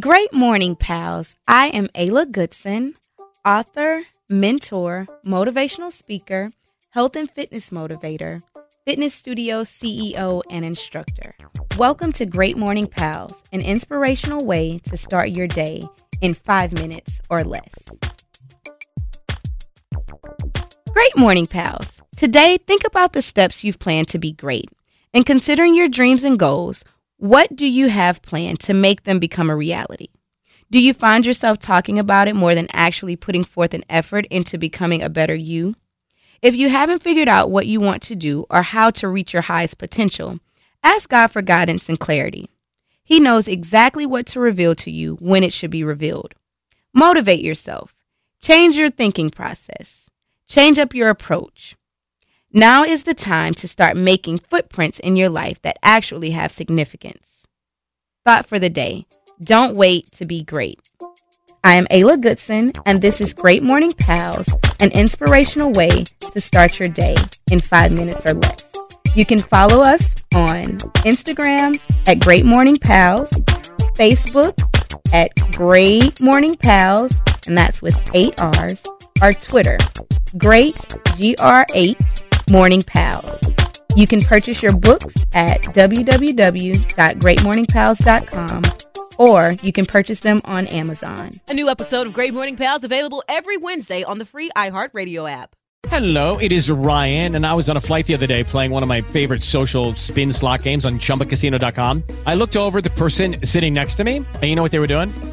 Great morning, pals. I am Ayla Goodson, author, mentor, motivational speaker, health and fitness motivator, fitness studio CEO, and instructor. Welcome to Great Morning Pals, an inspirational way to start your day in five minutes or less. Great morning, pals. Today, think about the steps you've planned to be great. And considering your dreams and goals, what do you have planned to make them become a reality? Do you find yourself talking about it more than actually putting forth an effort into becoming a better you? If you haven't figured out what you want to do or how to reach your highest potential, ask God for guidance and clarity. He knows exactly what to reveal to you when it should be revealed. Motivate yourself. Change your thinking process. Change up your approach. Now is the time to start making footprints in your life that actually have significance. Thought for the day Don't wait to be great. I am Ayla Goodson, and this is Great Morning Pals, an inspirational way to start your day in five minutes or less. You can follow us on Instagram at Great Morning Pals, Facebook at Great Morning Pals, and that's with eight R's, our Twitter, Great GR8 Morning Pals. You can purchase your books at www.greatmorningpals.com or you can purchase them on Amazon. A new episode of Great Morning Pals available every Wednesday on the free iHeartRadio app. Hello, it is Ryan, and I was on a flight the other day playing one of my favorite social spin slot games on chumbacasino.com. I looked over at the person sitting next to me, and you know what they were doing?